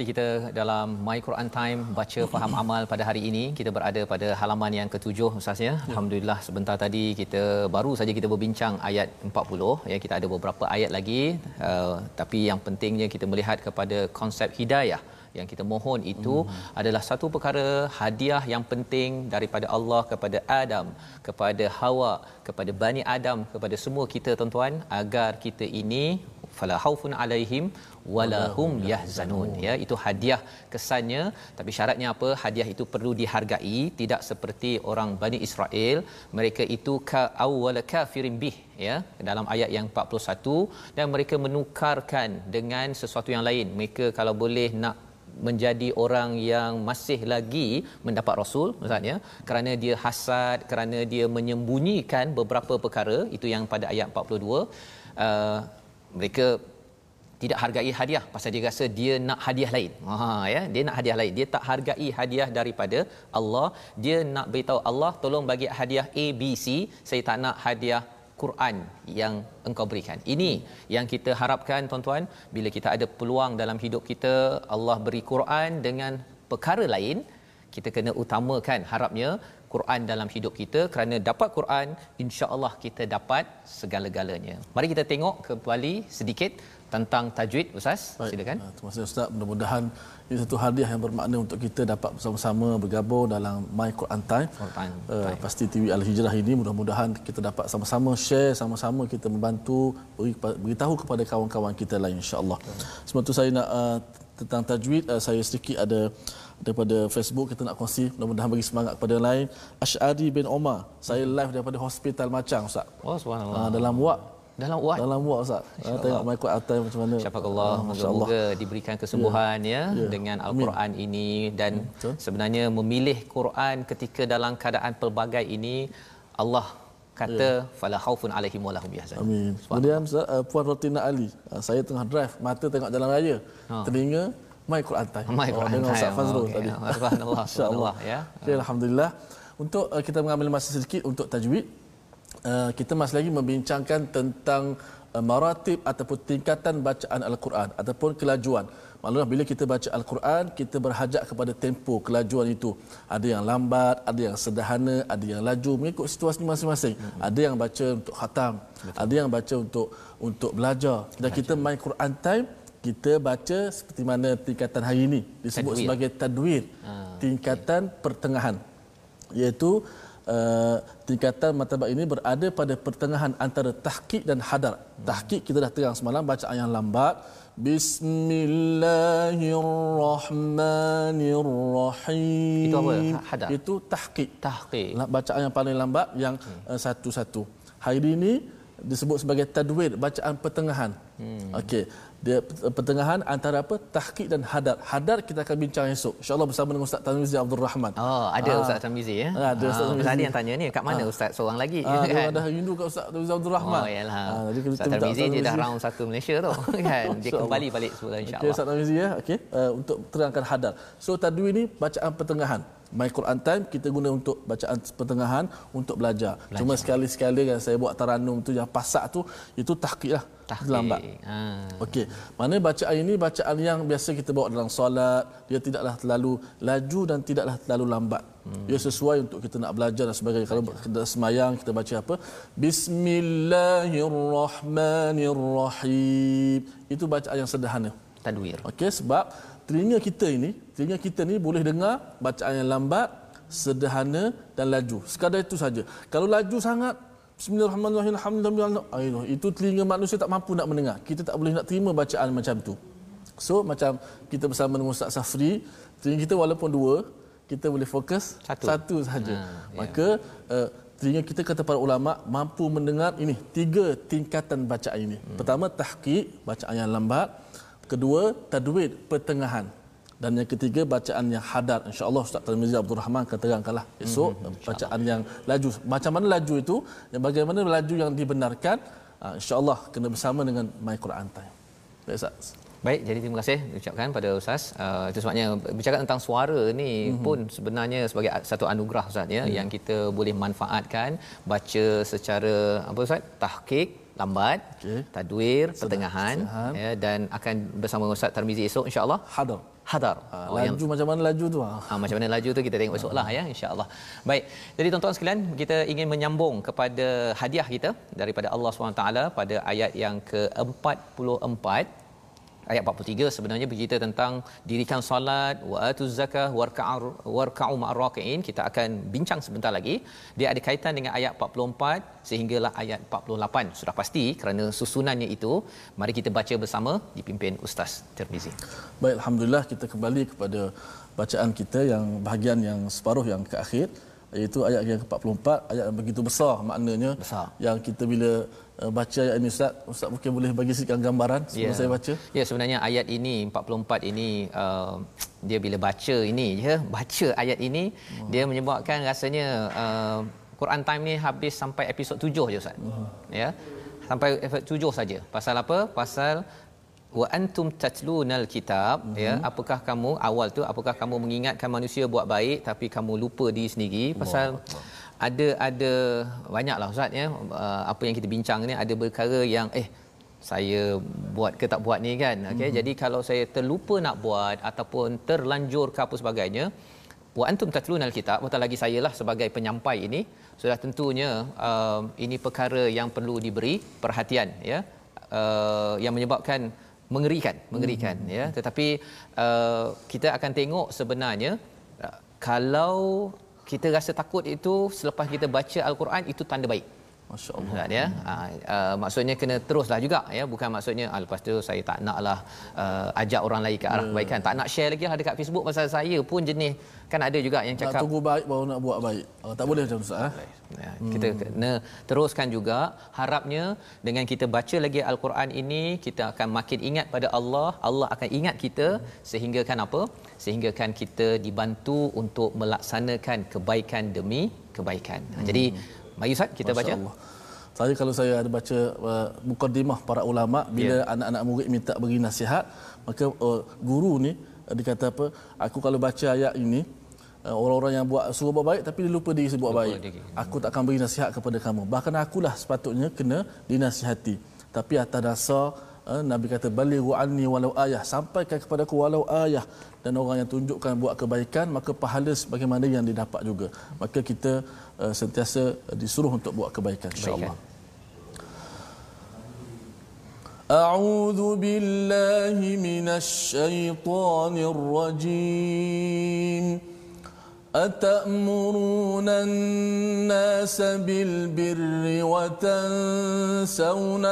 kembali kita dalam My Quran Time baca faham amal pada hari ini. Kita berada pada halaman yang ketujuh ustaz ya? Alhamdulillah sebentar tadi kita baru saja kita berbincang ayat 40 ya? Kita ada beberapa ayat lagi. Uh, tapi yang pentingnya kita melihat kepada konsep hidayah yang kita mohon itu hmm. adalah satu perkara hadiah yang penting daripada Allah kepada Adam, kepada Hawa, kepada Bani Adam, kepada semua kita tuan-tuan agar kita ini fala haufun alaihim wala hum yahzanun. ya itu hadiah kesannya. Tapi syaratnya apa? Hadiah itu perlu dihargai. Tidak seperti orang Bani Israel. Mereka itu ka awwal kafirin bih ya dalam ayat yang 41 dan mereka menukarkan dengan sesuatu yang lain. Mereka kalau boleh nak menjadi orang yang masih lagi mendapat rasul maksudnya kerana dia hasad kerana dia menyembunyikan beberapa perkara itu yang pada ayat 42 uh, mereka tidak hargai hadiah pasal dia rasa dia nak hadiah lain. Ha ya, dia nak hadiah lain. Dia tak hargai hadiah daripada Allah. Dia nak beritahu Allah, tolong bagi hadiah A B C, saya tak nak hadiah Quran yang engkau berikan. Ini yang kita harapkan tuan-tuan bila kita ada peluang dalam hidup kita Allah beri Quran dengan perkara lain kita kena utamakan harapnya Quran dalam hidup kita kerana dapat Quran insya-Allah kita dapat segala-galanya. Mari kita tengok kembali sedikit tentang tajwid Ustaz. Baik. Silakan. Uh, terima kasih Ustaz. Mudah-mudahan ini satu hadiah yang bermakna untuk kita dapat bersama-sama bergabung dalam My Quran Time. Quran uh, Time. Pasti TV Al Hijrah ini mudah-mudahan kita dapat sama-sama share, sama-sama kita membantu beri, beritahu kepada kawan-kawan kita lain insya-Allah. Sebab tu saya nak uh, tentang tajwid uh, saya sedikit ada daripada Facebook kita nak kongsi mudah-mudahan bagi semangat kepada yang lain Ash'ari bin Omar saya live daripada hospital Macang Ustaz oh subhanallah uh, dalam wak dalam wak dalam wak Ustaz uh, tengok my atas macam mana insyaallah uh, moga-moga diberikan kesembuhan ya, ya ya dengan al-Quran Amin. ini dan Betul. sebenarnya memilih Quran ketika dalam keadaan pelbagai ini Allah kata ya. fala khaufun alaihim wala hum yahzanun. Amin. Kemudian uh, Puan Rotina Ali, uh, saya tengah drive, mata tengok jalan raya. Ha. Telinga My Quran Time. My Quran oh, dengan Ustaz Fazrul okay. tadi. Subhanallah. [LAUGHS] Subhanallah ya. Okay, alhamdulillah. Untuk uh, kita mengambil masa sedikit untuk tajwid, uh, kita masih lagi membincangkan tentang uh, maratib ataupun tingkatan bacaan Al-Quran ataupun kelajuan. Maklumlah bila kita baca Al-Quran, kita berhajat kepada tempo kelajuan itu. Ada yang lambat, ada yang sederhana, ada yang laju mengikut situasi masing-masing. Hmm. Ada yang baca untuk khatam, Betul. ada yang baca untuk untuk belajar. Dan belajar. kita main Quran time, kita baca seperti mana tingkatan hari ini disebut tadwir. sebagai tadwir ha, tingkatan okay. pertengahan iaitu uh, tingkatan martabat ini berada pada pertengahan antara tahqiq dan hadar hmm. tahqiq kita dah terang semalam bacaan yang lambat Bismillahirrahmanirrahim. Itu apa? Hadar. Itu tahqiq. Tahqiq. Bacaan yang paling lambat yang hmm. uh, satu-satu. Hari ini disebut sebagai tadwir, bacaan pertengahan. Hmm. Okey dia pertengahan antara apa? Tahqiq dan hadar. Hadar kita akan bincang esok. Insyaallah bersama dengan ustaz Tarmizi Abdul Rahman. Oh ada ha. ustaz Tarmizi ya? Ha, ada ustaz Tarmizi tadi yang tanya ni kat mana ha. ustaz? Seorang lagi ha, kan? ada rindu kat ustaz Tarmizi Abdul Rahman. Oh iyalah ha, jadi ustaz Tarmizi dia dah round satu Malaysia tu [LAUGHS] kan? Dia kembali balik semula insyaallah. Okey ustaz Tarmizi ya? Okey uh, untuk terangkan hadar. So tadi ini bacaan pertengahan. My Quran Time kita guna untuk bacaan pertengahan untuk belajar. belajar. Cuma sekali-sekali kan saya buat taranum tu yang pasak tu itu tahqiq lah. Tahqiq. Lambat. Ha. Okey. Mana bacaan ini bacaan yang biasa kita bawa dalam solat, dia tidaklah terlalu laju dan tidaklah terlalu lambat. Hmm. Dia sesuai untuk kita nak belajar dan sebagainya. Kalau kita semayang kita baca apa? Bismillahirrahmanirrahim. Itu bacaan yang sederhana. Tadwir. Okey sebab telinga kita ini, telinga kita ni boleh dengar bacaan yang lambat, sederhana dan laju. Sekadar itu saja. Kalau laju sangat, Bismillahirrahmanirrahim. Alhamdulillah. Itu telinga manusia tak mampu nak mendengar. Kita tak boleh nak terima bacaan macam tu. So macam kita bersama dengan Ustaz Safri, telinga kita walaupun dua, kita boleh fokus satu, satu saja. Ha, Maka ya. uh, telinga kita kata para ulama mampu mendengar ini tiga tingkatan bacaan ini. Hmm. Pertama tahqiq, bacaan yang lambat kedua tadwid pertengahan dan yang ketiga bacaan yang hadar insyaallah Ustaz Tarmizi Abdul Rahman akan terangkanlah esok hmm, bacaan yang laju macam mana laju itu yang bagaimana laju yang dibenarkan uh, insyaallah kena bersama dengan My Quran Time baik Ustaz Baik, jadi terima kasih ucapkan pada Ustaz. Uh, itu sebabnya bercakap tentang suara ni mm-hmm. pun sebenarnya sebagai satu anugerah Ustaz ya mm. yang kita boleh manfaatkan baca secara apa Ustaz? tahqiq lambat, okay. tadwir, Sedang, pertengahan ya, dan akan bersama Ustaz Tarmizi esok insyaAllah. Hadar. Hadar. Ha, oh, laju yang, macam mana laju tu? Ha, macam mana laju tu kita tengok esok lah ya insyaAllah. Baik, jadi tuan-tuan sekalian kita ingin menyambung kepada hadiah kita daripada Allah SWT pada ayat yang ke-44 ayat 43 sebenarnya bercerita tentang dirikan solat wa atuz zakah warka'u warka'u ma'arrakiin kita akan bincang sebentar lagi. Dia ada kaitan dengan ayat 44 sehinggalah ayat 48 sudah pasti kerana susunannya itu mari kita baca bersama dipimpin ustaz Tirmizi. Baik alhamdulillah kita kembali kepada bacaan kita yang bahagian yang separuh yang ke akhir iaitu ayat yang ke-44 ayat yang begitu besar maknanya besar. yang kita bila uh, baca ayat ini ustaz ustaz mungkin boleh bagi sikit gambaran sebelum yeah. saya baca ya yeah, sebenarnya ayat ini 44 ini uh, dia bila baca ini ya baca ayat ini oh. dia menyebabkan rasanya uh, Quran time ni habis sampai episod 7 je ustaz oh. ya sampai episod 7 saja pasal apa pasal wa antum tatlunal kitab mm-hmm. ya apakah kamu awal tu apakah kamu mengingatkan manusia buat baik tapi kamu lupa diri sendiri pasal Allah. Ada ada banyaklah ustaz ya uh, apa yang kita bincang ni ada perkara yang eh saya buat ke tak buat ni kan okey mm-hmm. jadi kalau saya terlupa nak buat ataupun terlanjur ke apa sebagainya wa antum tatlunal kitab betul lagi saya lah sebagai penyampai ini sudah tentunya uh, ini perkara yang perlu diberi perhatian ya uh, yang menyebabkan mengerikan mengerikan hmm. ya tetapi uh, kita akan tengok sebenarnya uh, kalau kita rasa takut itu selepas kita baca al-Quran itu tanda baik Masya-Allah ya. Uh, uh, maksudnya kena teruslah juga ya, bukan maksudnya uh, lepas tu saya tak naklah uh, ajak orang lain ke arah hmm. kebaikan. Tak nak share lagi lah dekat Facebook pasal saya pun jenis kan ada juga yang cakap nak tunggu baik baru nak buat baik. Uh, tak boleh macam tu eh. Ya, kita kena teruskan juga harapnya dengan kita baca lagi al-Quran ini kita akan makin ingat pada Allah, Allah akan ingat kita sehingga kan apa? Sehingga kan kita dibantu untuk melaksanakan kebaikan demi kebaikan. Hmm. Jadi Mari Ustaz kita baca. Allah. Saya kalau saya ada baca uh, mukadimah para ulama bila yeah. anak-anak murid minta beri nasihat, maka uh, guru ni uh, dia kata apa? Aku kalau baca ayat ini uh, orang-orang yang buat suruh buat baik tapi dia lupa diri buat baik. Aku tak akan beri nasihat kepada kamu. Bahkan akulah sepatutnya kena dinasihati. Tapi atas dasar Nabi kata balighu anni walau ayah sampaikan kepada aku walau ayah dan orang yang tunjukkan buat kebaikan maka pahala sebagaimana yang didapat juga. Maka kita uh, sentiasa disuruh untuk buat kebaikan insyaallah. أعوذ بالله من الشيطان الرجيم أتأمرون الناس بالبر وتنسون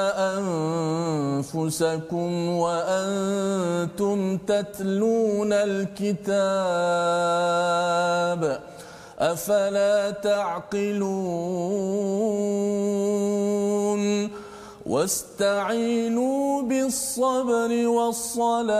أنفسكم وأنتم تتلون الكتاب أفلا تعقلون واستعينوا بالصبر والصلاة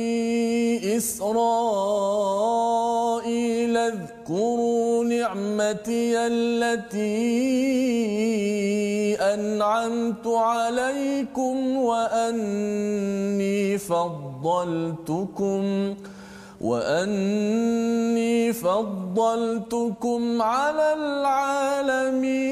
إسرائيل اذكروا نعمتي التي أنعمت عليكم وأني فضلتكم وأني فضلتكم على العالمين.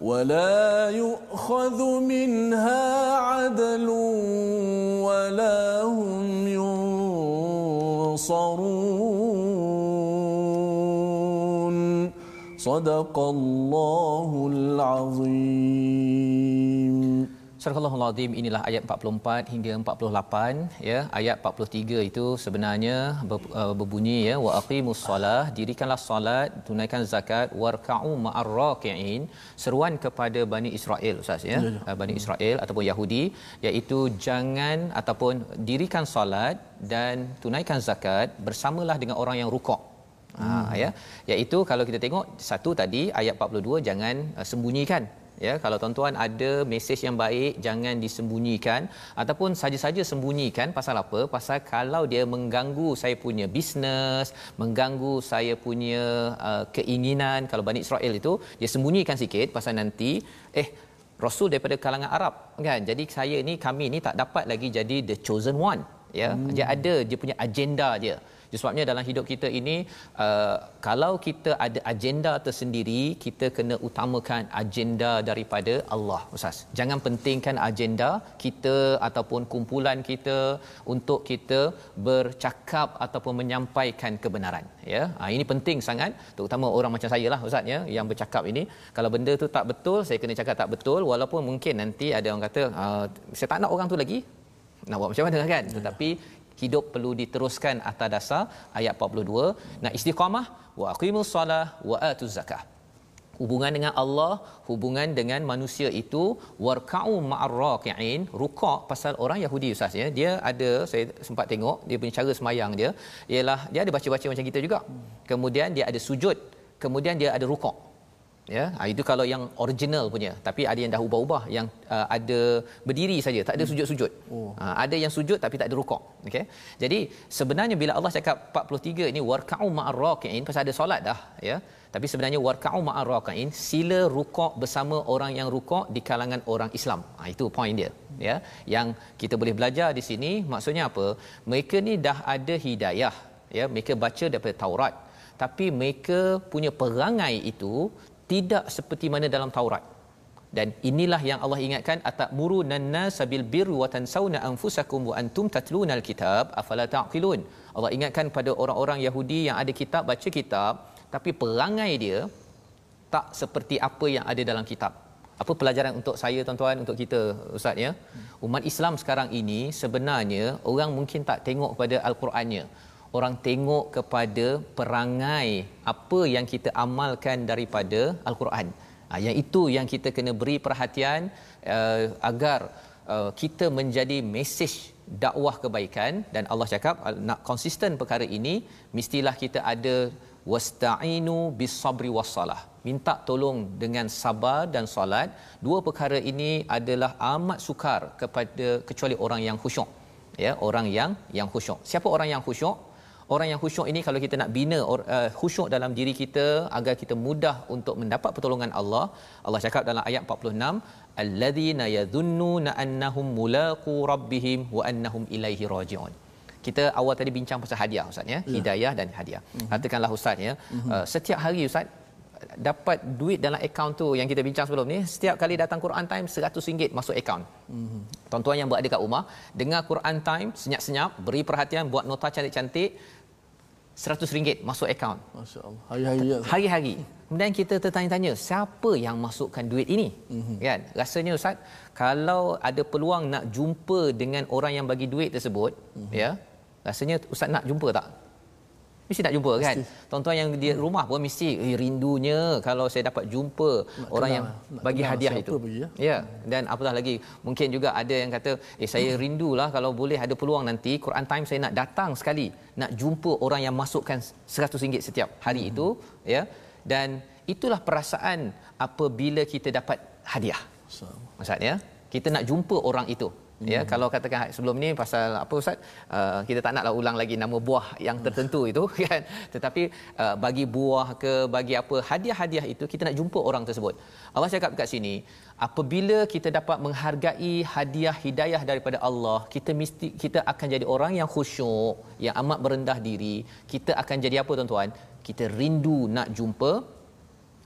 ولا يؤخذ منها عدل ولا هم ينصرون. صدق الله العظيم. Surah Al-Azim inilah ayat 44 hingga 48 ya. Ayat 43 itu sebenarnya uh, berbunyi ya wa aqimus solah dirikanlah solat tunaikan zakat warka'u ma'ar raki'in seruan kepada Bani Israel ustaz ya, ya, ya. Uh, Bani Israel ataupun Yahudi iaitu jangan ataupun dirikan solat dan tunaikan zakat bersamalah dengan orang yang rukuk. Ha, ya. Iaitu kalau kita tengok satu tadi ayat 42 jangan uh, sembunyikan ya kalau tuan-tuan ada mesej yang baik jangan disembunyikan. Ataupun saja-saja sembunyikan pasal apa? Pasal kalau dia mengganggu saya punya bisnes mengganggu saya punya uh, keinginan. Kalau Bani Israel itu dia sembunyikan sikit pasal nanti eh rasul daripada kalangan Arab. Kan? Jadi saya ni kami ni tak dapat lagi jadi the chosen one ya. Hmm. dia ada dia punya agenda dia sebabnya dalam hidup kita ini uh, kalau kita ada agenda tersendiri kita kena utamakan agenda daripada Allah ustaz. Jangan pentingkan agenda kita ataupun kumpulan kita untuk kita bercakap ataupun menyampaikan kebenaran ya. Ha, ini penting sangat terutama orang macam saya lah ustaz ya yang bercakap ini. Kalau benda tu tak betul saya kena cakap tak betul walaupun mungkin nanti ada orang kata uh, saya tak nak orang tu lagi nak buat macam mana kan? Tetapi hidup perlu diteruskan atas dasar ayat 42 nah istiqamah wa aqimus solah wa atuz zakah. Hubungan dengan Allah hubungan dengan manusia itu warka'u ma'ar raki'in. Rukuk pasal orang Yahudi ustaz ya. Dia ada saya sempat tengok dia punya cara semayang dia ialah dia ada baca-baca macam kita juga. Kemudian dia ada sujud kemudian dia ada rukuk ya ha, itu kalau yang original punya. Tapi ada yang dah ubah-ubah yang uh, ada berdiri saja tak ada hmm. sujud-sujud. Oh. ha, ada yang sujud tapi tak ada rukuk okey? Jadi sebenarnya bila Allah cakap 43 ini warka'u ma'ar raki'in pasal ada solat dah ya? Tapi sebenarnya warka'u ma'ar raki'in sila rukuk bersama orang yang rukuk di kalangan orang Islam. Ha, itu point dia ya? Yang kita boleh belajar di sini maksudnya apa? Mereka ni dah ada hidayah ya? Mereka baca daripada Taurat. Tapi mereka punya perangai itu tidak seperti mana dalam Taurat. Dan inilah yang Allah ingatkan atamuru nannas bil birri wa tansawna anfusakum wa antum tatluna alkitab afala taqilun. Allah ingatkan pada orang-orang Yahudi yang ada kitab baca kitab tapi perangai dia tak seperti apa yang ada dalam kitab. Apa pelajaran untuk saya tuan-tuan untuk kita ustaz ya? Umat Islam sekarang ini sebenarnya orang mungkin tak tengok pada al-Qurannya orang tengok kepada perangai apa yang kita amalkan daripada al-Quran. Ha, yang itu yang kita kena beri perhatian uh, agar uh, kita menjadi mesej dakwah kebaikan dan Allah cakap nak konsisten perkara ini mestilah kita ada wasta'inu bis-sabri was-salah. Minta tolong dengan sabar dan solat. Dua perkara ini adalah amat sukar kepada kecuali orang yang khusyuk. Ya, orang yang yang khusyuk. Siapa orang yang khusyuk? Orang yang khusyuk ini kalau kita nak bina uh, khusyuk dalam diri kita agar kita mudah untuk mendapat pertolongan Allah Allah cakap dalam ayat 46 alladzina yadhunnuna annahum mulaqu rabbihim wa annahum ilaihi rajiun kita awal tadi bincang pasal hadiah ustaz ya, ya. hidayah dan hadiah uh-huh. katakanlah ustaz ya uh, setiap hari ustaz dapat duit dalam akaun tu yang kita bincang sebelum ni setiap kali datang Quran time RM100 masuk akaun. Mm-hmm. Tuan-tuan yang berada kat rumah dengar Quran time senyap-senyap beri perhatian buat nota cantik-cantik RM100 masuk akaun. Masya-Allah. Hari-hari. Hari-hari. Kemudian kita tertanya-tanya, siapa yang masukkan duit ini? Mm-hmm. Kan? Rasanya ustaz, kalau ada peluang nak jumpa dengan orang yang bagi duit tersebut, mm-hmm. ya. Rasanya ustaz nak jumpa tak? Mesti nak jumpa kan? Tuan-tuan yang di rumah pun mesti eh, rindunya kalau saya dapat jumpa nak orang kenal, yang bagi hadiah itu. Ya? ya. Dan apatah lagi mungkin juga ada yang kata, "Eh saya hmm. rindulah kalau boleh ada peluang nanti Quran time saya nak datang sekali nak jumpa orang yang masukkan RM100 setiap hari hmm. itu." Ya. Dan itulah perasaan apabila kita dapat hadiah. Maksudnya kita nak jumpa orang itu Hmm. Ya, kalau katakan sebelum ni pasal apa ustaz? Uh, kita tak naklah ulang lagi nama buah yang tertentu itu [LAUGHS] kan. Tetapi uh, bagi buah ke bagi apa hadiah-hadiah itu kita nak jumpa orang tersebut. Allah cakap dekat sini, apabila kita dapat menghargai hadiah hidayah daripada Allah, kita mesti kita akan jadi orang yang khusyuk, yang amat berendah diri. Kita akan jadi apa tuan-tuan? Kita rindu nak jumpa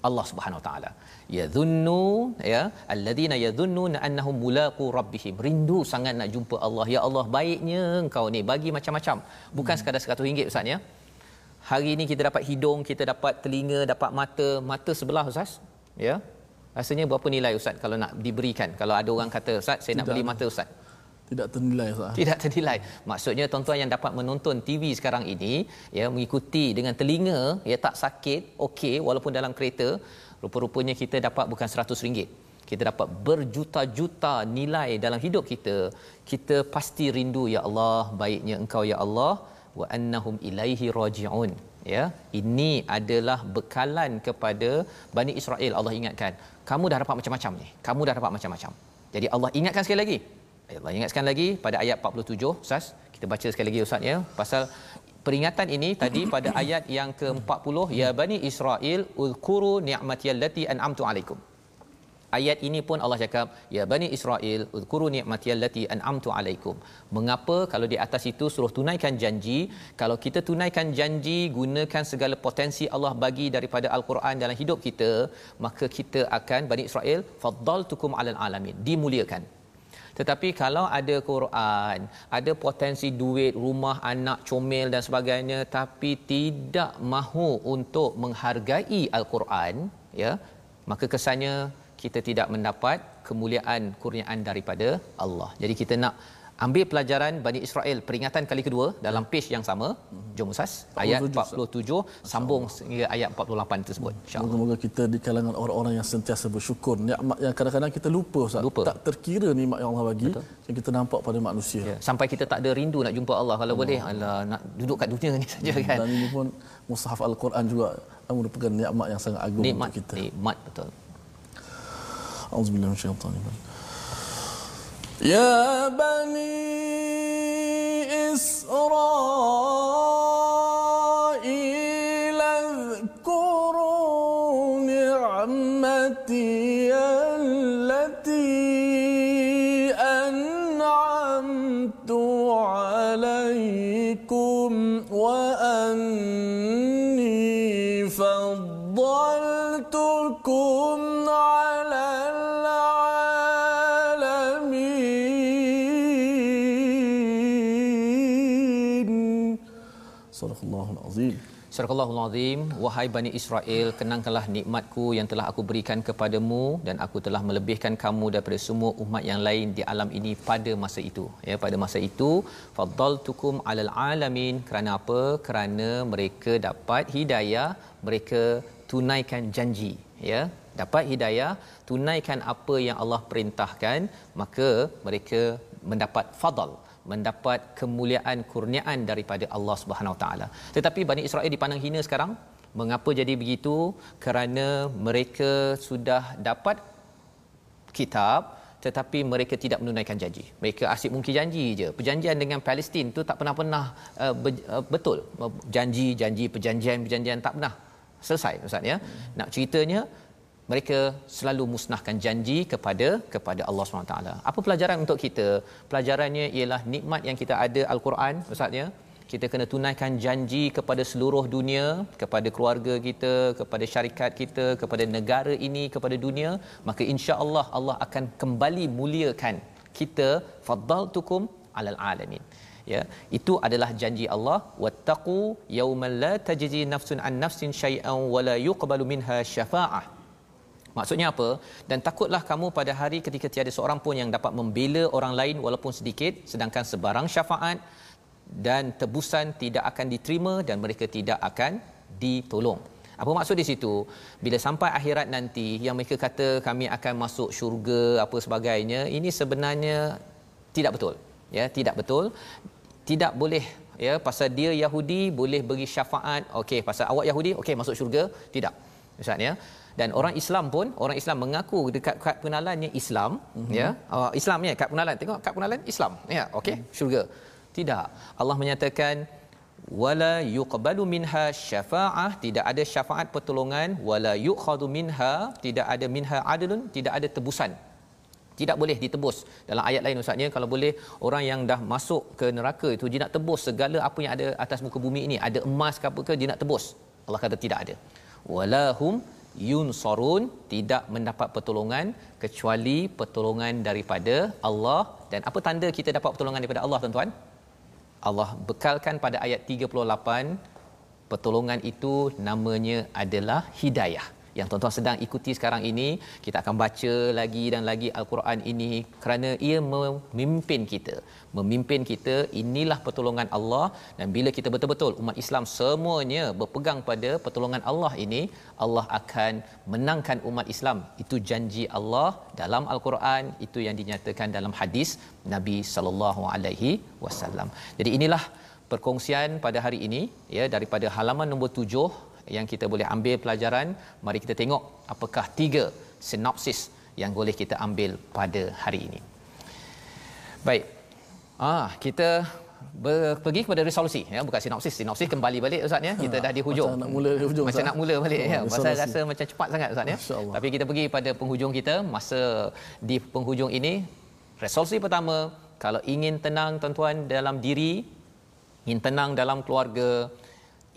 Allah Subhanahu Wa Taala yadhunnu ya alladhina yadhunnuna annahum mulaqu rabbihim rindu sangat nak jumpa Allah ya Allah baiknya engkau ni bagi macam-macam bukan hmm. sekadar RM100 ustaz ya hari ni kita dapat hidung kita dapat telinga dapat mata mata sebelah ustaz ya rasanya berapa nilai ustaz kalau nak diberikan kalau ada orang kata ustaz saya Tidak. nak beli mata ustaz tidak ternilai Ustaz. Tidak ternilai. Maksudnya tuan-tuan yang dapat menonton TV sekarang ini ya mengikuti dengan telinga ya tak sakit, okey walaupun dalam kereta, rupa-rupanya kita dapat bukan RM100 kita dapat berjuta-juta nilai dalam hidup kita. Kita pasti rindu ya Allah baiknya engkau ya Allah. Wa annahum ilaihi rajiun. Ya ini adalah bekalan kepada Bani Israel Allah ingatkan. Kamu dah dapat macam-macam ni. Kamu dah dapat macam-macam. Jadi Allah ingatkan sekali lagi. Allah ingatkan lagi pada ayat 47 ustaz. Kita baca sekali lagi ustaz ya. Pasal peringatan ini tadi pada ayat yang ke-40 ya bani Israel uzkuru ni'mati allati an'amtu alaikum. ayat ini pun Allah cakap ya bani Israel uzkuru ni'mati allati an'amtu alaikum. Mengapa kalau di atas itu suruh tunaikan janji? Kalau kita tunaikan janji gunakan segala potensi Allah bagi daripada al-Quran dalam hidup kita maka kita akan bani Israel faddaltukum alal alamin dimuliakan tetapi kalau ada Quran, ada potensi duit, rumah, anak, comel dan sebagainya tapi tidak mahu untuk menghargai Al-Quran, ya, maka kesannya kita tidak mendapat kemuliaan kurniaan daripada Allah. Jadi kita nak Ambil pelajaran Bani Israel peringatan kali kedua dalam page yang sama Jom Usas ayat 47 sambung sehingga ayat 48 tersebut. Hmm. Insya-Allah. Semoga kita di kalangan orang-orang yang sentiasa bersyukur nikmat yang kadang-kadang kita lupa Ustaz. Lupa. Tak terkira nikmat yang Allah bagi Betul. yang kita nampak pada manusia. Ya. Sampai kita tak ada rindu nak jumpa Allah kalau Allah. boleh Allah nak duduk kat dunia ni saja hmm. kan. Dan ini pun mushaf Al-Quran juga eh, merupakan nikmat yang sangat agung nikmat, untuk kita. Nikmat betul. Auzubillahi minasyaitanir rajim. يا بني إسرائيل اذكروا نعمتي Surahul Azim, wahai Bani Israel, kenangkanlah nikmatku yang telah aku berikan kepadamu dan aku telah melebihkan kamu daripada semua umat yang lain di alam ini pada masa itu. Ya, pada masa itu, faddaltukum alal alamin kerana apa? Kerana mereka dapat hidayah, mereka tunaikan janji, ya. Dapat hidayah, tunaikan apa yang Allah perintahkan, maka mereka mendapat fadal mendapat kemuliaan kurniaan daripada Allah Subhanahu Taala. Tetapi Bani Israel dipandang hina sekarang. Mengapa jadi begitu? Kerana mereka sudah dapat kitab tetapi mereka tidak menunaikan janji. Mereka asyik mungkin janji je. Perjanjian dengan Palestin tu tak pernah-pernah uh, be- uh, betul. Janji, janji, perjanjian, perjanjian tak pernah selesai Ustaz ya. Nak ceritanya mereka selalu musnahkan janji kepada kepada Allah SWT. Apa pelajaran untuk kita? Pelajarannya ialah nikmat yang kita ada Al-Quran, Ustaz ya. Kita kena tunaikan janji kepada seluruh dunia, kepada keluarga kita, kepada syarikat kita, kepada negara ini, kepada dunia, maka insya-Allah Allah akan kembali muliakan kita faddaltukum alal alamin. Ya, itu adalah janji Allah wattaqu yawman la tajzi nafsun an nafsin syai'an wa la yuqbalu minha syafa'ah Maksudnya apa? Dan takutlah kamu pada hari ketika tiada seorang pun yang dapat membela orang lain walaupun sedikit sedangkan sebarang syafaat dan tebusan tidak akan diterima dan mereka tidak akan ditolong. Apa maksud di situ? Bila sampai akhirat nanti yang mereka kata kami akan masuk syurga apa sebagainya, ini sebenarnya tidak betul. Ya, tidak betul. Tidak boleh ya pasal dia Yahudi boleh beri syafaat. Okey, pasal awak Yahudi, okey masuk syurga. Tidak. Ustaz ya. Dan orang Islam pun orang Islam mengaku dekat kad pengenalannya Islam mm-hmm. ya. Uh, Islam ya kad pengenalan tengok kad pengenalan Islam ya. Okey mm. syurga. Tidak. Allah menyatakan wala yuqbalu minha syafaah. Tidak ada syafaat pertolongan. Wala yukhadu minha. Tidak ada minha adlun. Tidak ada tebusan. Tidak boleh ditebus. Dalam ayat lain ustaznya kalau boleh orang yang dah masuk ke neraka itu dia nak tebus segala apa yang ada atas muka bumi ini. Ada emas ke apa ke dia nak tebus. Allah kata tidak ada walahum yunsarun tidak mendapat pertolongan kecuali pertolongan daripada Allah. Dan apa tanda kita dapat pertolongan daripada Allah tuan-tuan? Allah bekalkan pada ayat 38 pertolongan itu namanya adalah hidayah yang tuan-tuan sedang ikuti sekarang ini kita akan baca lagi dan lagi al-Quran ini kerana ia memimpin kita. Memimpin kita inilah pertolongan Allah. Dan bila kita betul-betul umat Islam semuanya berpegang pada pertolongan Allah ini Allah akan menangkan umat Islam. Itu janji Allah dalam al-Quran itu yang dinyatakan dalam hadis Nabi sallallahu alaihi wasallam. Jadi inilah perkongsian pada hari ini ya daripada halaman nombor tujuh yang kita boleh ambil pelajaran mari kita tengok apakah tiga sinopsis yang boleh kita ambil pada hari ini. Baik. Ah kita ber, pergi kepada resolusi. Ya bukan sinopsis. Sinopsis kembali balik ustaz ya. Kita dah di hujung. macam nak mula di hujung macam Ustaz. nak mula balik ya. Pasal rasa macam cepat sangat ustaz ya. Tapi kita pergi pada penghujung kita. Masa di penghujung ini resolusi pertama kalau ingin tenang tuan-tuan dalam diri ingin tenang dalam keluarga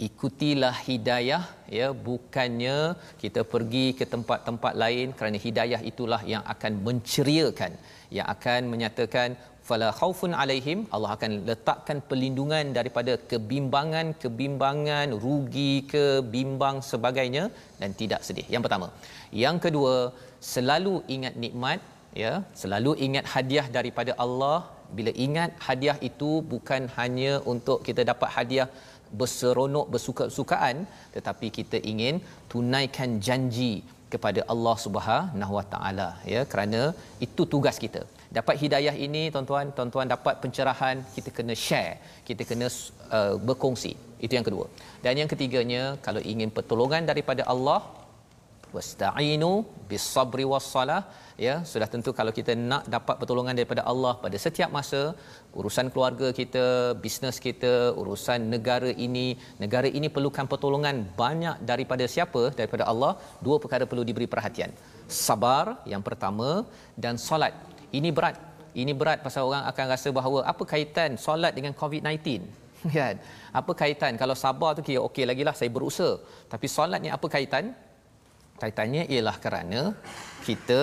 ikutilah hidayah ya bukannya kita pergi ke tempat-tempat lain kerana hidayah itulah yang akan menceriakan yang akan menyatakan fala khaufun alaihim Allah akan letakkan perlindungan daripada kebimbangan kebimbangan rugi ke bimbang sebagainya dan tidak sedih. Yang pertama. Yang kedua selalu ingat nikmat ya selalu ingat hadiah daripada Allah. Bila ingat hadiah itu bukan hanya untuk kita dapat hadiah berseronok bersuka-sukaan tetapi kita ingin tunaikan janji kepada Allah Subhanahu Wa Taala ya. Kerana itu tugas kita. Dapat hidayah ini tuan-tuan tuan-tuan dapat pencerahan kita kena share kita kena uh, berkongsi. Itu yang kedua. Dan yang ketiganya kalau ingin pertolongan daripada Allah wasta'inu bis-sabri was-salah ya sudah tentu kalau kita nak dapat pertolongan daripada Allah pada setiap masa urusan keluarga kita bisnes kita urusan negara ini negara ini perlukan pertolongan banyak daripada siapa? Daripada Allah. Dua perkara perlu diberi perhatian. Sabar yang pertama dan solat. Ini berat. Ini berat pasal orang akan rasa bahawa apa kaitan solat dengan covid-19 [LAUGHS] kan? Apa kaitan? Kalau sabar tu kira okey lagilah saya berusaha. Tapi solat ni apa kaitan? Kaitannya ialah kerana kita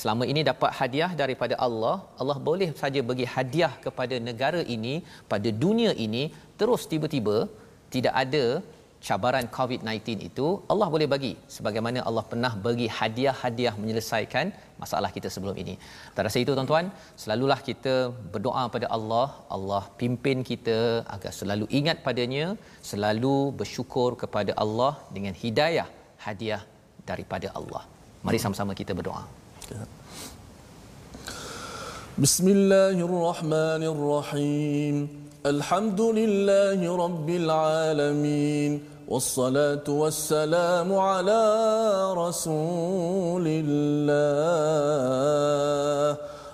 selama ini dapat hadiah daripada Allah Allah boleh saja bagi hadiah kepada negara ini pada dunia ini terus tiba-tiba tidak ada cabaran COVID-19 itu Allah boleh bagi sebagaimana Allah pernah bagi hadiah-hadiah menyelesaikan masalah kita sebelum ini. Atas itu tuan-tuan, selalulah kita berdoa pada Allah, Allah pimpin kita agar selalu ingat padanya, selalu bersyukur kepada Allah dengan hidayah hadiah daripada Allah. Mari sama-sama kita berdoa. بسم الله الرحمن الرحيم. الحمد لله رب العالمين. والصلاة والسلام على رسول الله.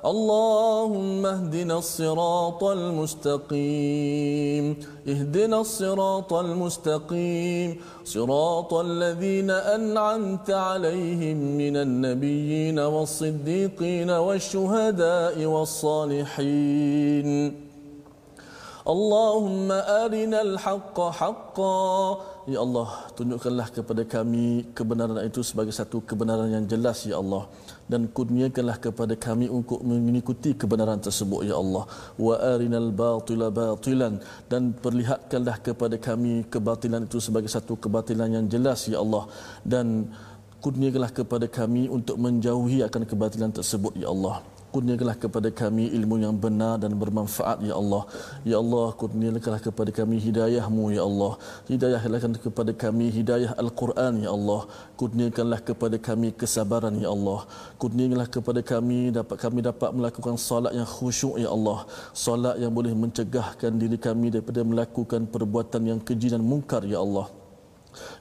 اللهم اهدنا الصراط المستقيم اهدنا الصراط المستقيم صراط الذين أنعمت عليهم من النبيين والصديقين والشهداء والصالحين اللهم أرنا الحق حقا Ya Allah, tunjukkanlah kepada kami kebenaran itu sebagai satu kebenaran yang jelas, Ya Allah. Dan kurniakanlah kepada kami untuk mengikuti kebenaran tersebut, Ya Allah. Wa arinal batila batilan. Dan perlihatkanlah kepada kami kebatilan itu sebagai satu kebatilan yang jelas, Ya Allah. Dan kurniakanlah kepada kami untuk menjauhi akan kebatilan tersebut, Ya Allah kurniakanlah kepada kami ilmu yang benar dan bermanfaat ya Allah. Ya Allah kurniakanlah kepada kami hidayahmu ya Allah. Hidayahlah kepada kami hidayah al-Quran ya Allah. Kurniakanlah kepada kami kesabaran ya Allah. Kurniakanlah kepada kami dapat kami dapat melakukan solat yang khusyuk ya Allah. Solat yang boleh mencegahkan diri kami daripada melakukan perbuatan yang keji dan mungkar ya Allah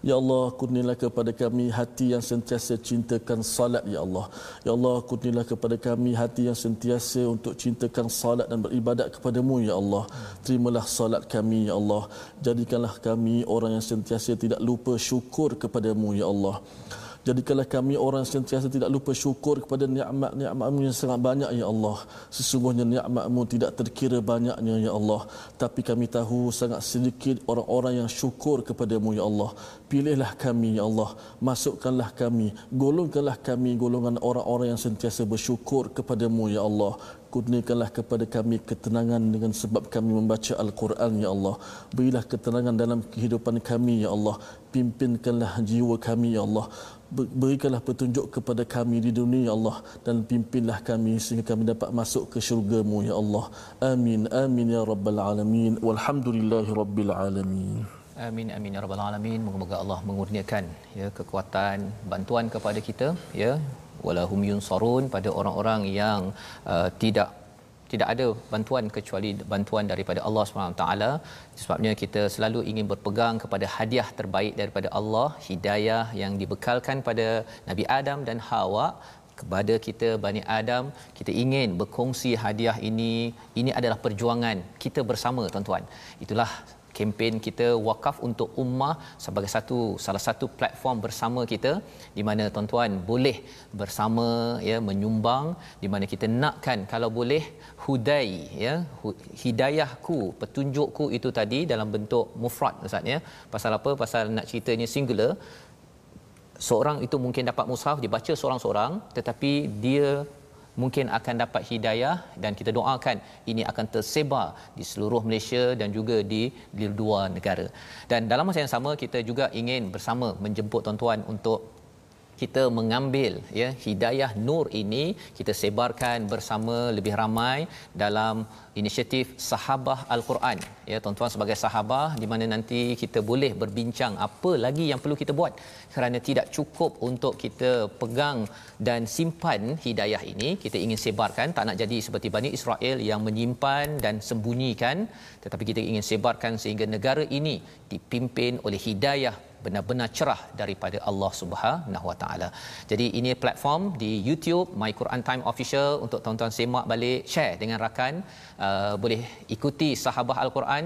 Ya Allah, kurnialah kepada kami hati yang sentiasa cintakan salat, Ya Allah. Ya Allah, kurnialah kepada kami hati yang sentiasa untuk cintakan salat dan beribadat kepadamu, Ya Allah. Terimalah salat kami, Ya Allah. Jadikanlah kami orang yang sentiasa tidak lupa syukur kepadamu, Ya Allah. Jadikanlah kami orang yang sentiasa tidak lupa syukur kepada nikmat-nikmatmu yang sangat banyak, Ya Allah. Sesungguhnya nikmatmu tidak terkira banyaknya, Ya Allah. Tapi kami tahu sangat sedikit orang-orang yang syukur kepadamu, Ya Allah. Pilihlah kami, Ya Allah. Masukkanlah kami. Golongkanlah kami golongan orang-orang yang sentiasa bersyukur kepadamu, Ya Allah. Kurniakanlah kepada kami ketenangan dengan sebab kami membaca Al-Quran, Ya Allah. Berilah ketenangan dalam kehidupan kami, Ya Allah. Pimpinkanlah jiwa kami, Ya Allah. Berikanlah petunjuk kepada kami di dunia, Ya Allah. Dan pimpinlah kami sehingga kami dapat masuk ke syurgamu, Ya Allah. Amin, amin, Ya Rabbal Alamin. Walhamdulillahi Rabbil Alamin. Amin amin ya rabbal alamin. Moga-moga Allah mengurniakan ya kekuatan bantuan kepada kita ya walahum yunsarun pada orang-orang yang uh, tidak tidak ada bantuan kecuali bantuan daripada Allah taala. Sebabnya kita selalu ingin berpegang kepada hadiah terbaik daripada Allah hidayah yang dibekalkan pada Nabi Adam dan Hawa kepada kita Bani Adam. Kita ingin berkongsi hadiah ini. Ini adalah perjuangan kita bersama tuan-tuan. Itulah kempen kita wakaf untuk ummah sebagai satu salah satu platform bersama kita di mana tuan-tuan boleh bersama ya menyumbang di mana kita nakkan kalau boleh hudai ya. Hidayahku petunjukku itu tadi dalam bentuk mufrad ustaz ya. Pasal apa? Pasal nak ceritanya singular. Seorang itu mungkin dapat mushaf dibaca seorang-seorang tetapi dia mungkin akan dapat hidayah dan kita doakan ini akan tersebar di seluruh Malaysia dan juga di di luar negara. Dan dalam masa yang sama kita juga ingin bersama menjemput tuan-tuan untuk kita mengambil ya hidayah nur ini kita sebarkan bersama lebih ramai dalam inisiatif sahabah al-Quran. Ya tuan-tuan sebagai sahabah di mana nanti kita boleh berbincang apa lagi yang perlu kita buat kerana tidak cukup untuk kita pegang dan simpan hidayah ini. Kita ingin sebarkan tak nak jadi seperti Bani Israel yang menyimpan dan sembunyikan tetapi kita ingin sebarkan sehingga negara ini dipimpin oleh hidayah benar-benar cerah daripada Allah Subhanahu Wa Taala. Jadi ini platform di YouTube My Quran Time Official. Untuk tuan-tuan semak balik, share dengan rakan, uh, boleh ikuti Sahabah Al-Quran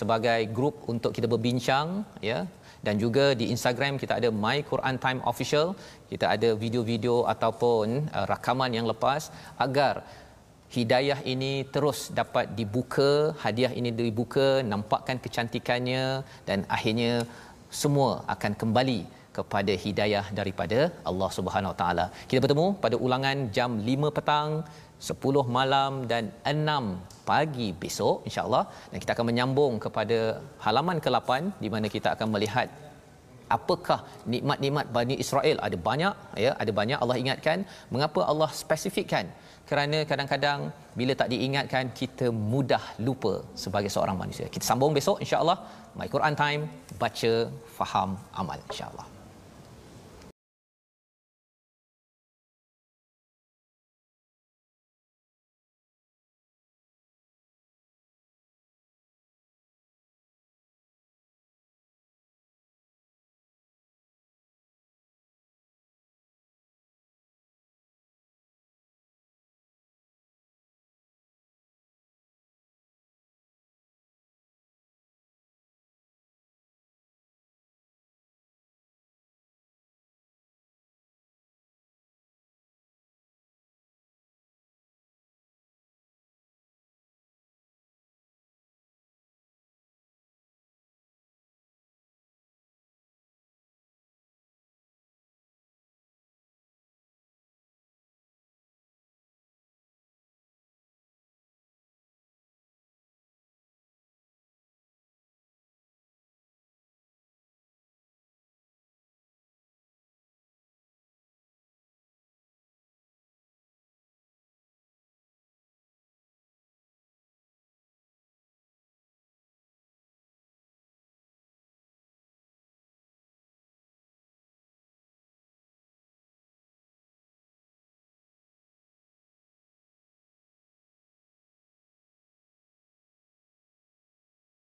sebagai grup untuk kita berbincang ya. Dan juga di Instagram kita ada My Quran Time Official. Kita ada video-video ataupun uh, rakaman yang lepas agar hidayah ini terus dapat dibuka hadiah ini dibuka nampakkan kecantikannya dan akhirnya semua akan kembali kepada hidayah daripada Allah Subhanahu Wa Taala. Kita bertemu pada ulangan jam 5 petang, 10 malam dan 6 pagi besok insya-Allah. Dan kita akan menyambung kepada halaman ke-8 di mana kita akan melihat apakah nikmat-nikmat Bani Israel. Ada banyak ya ada banyak Allah ingatkan. Mengapa Allah spesifikkan kerana kadang-kadang bila tak diingatkan kita mudah lupa sebagai seorang manusia. Kita sambung besok insya-Allah my Quran time baca faham amal insya-Allah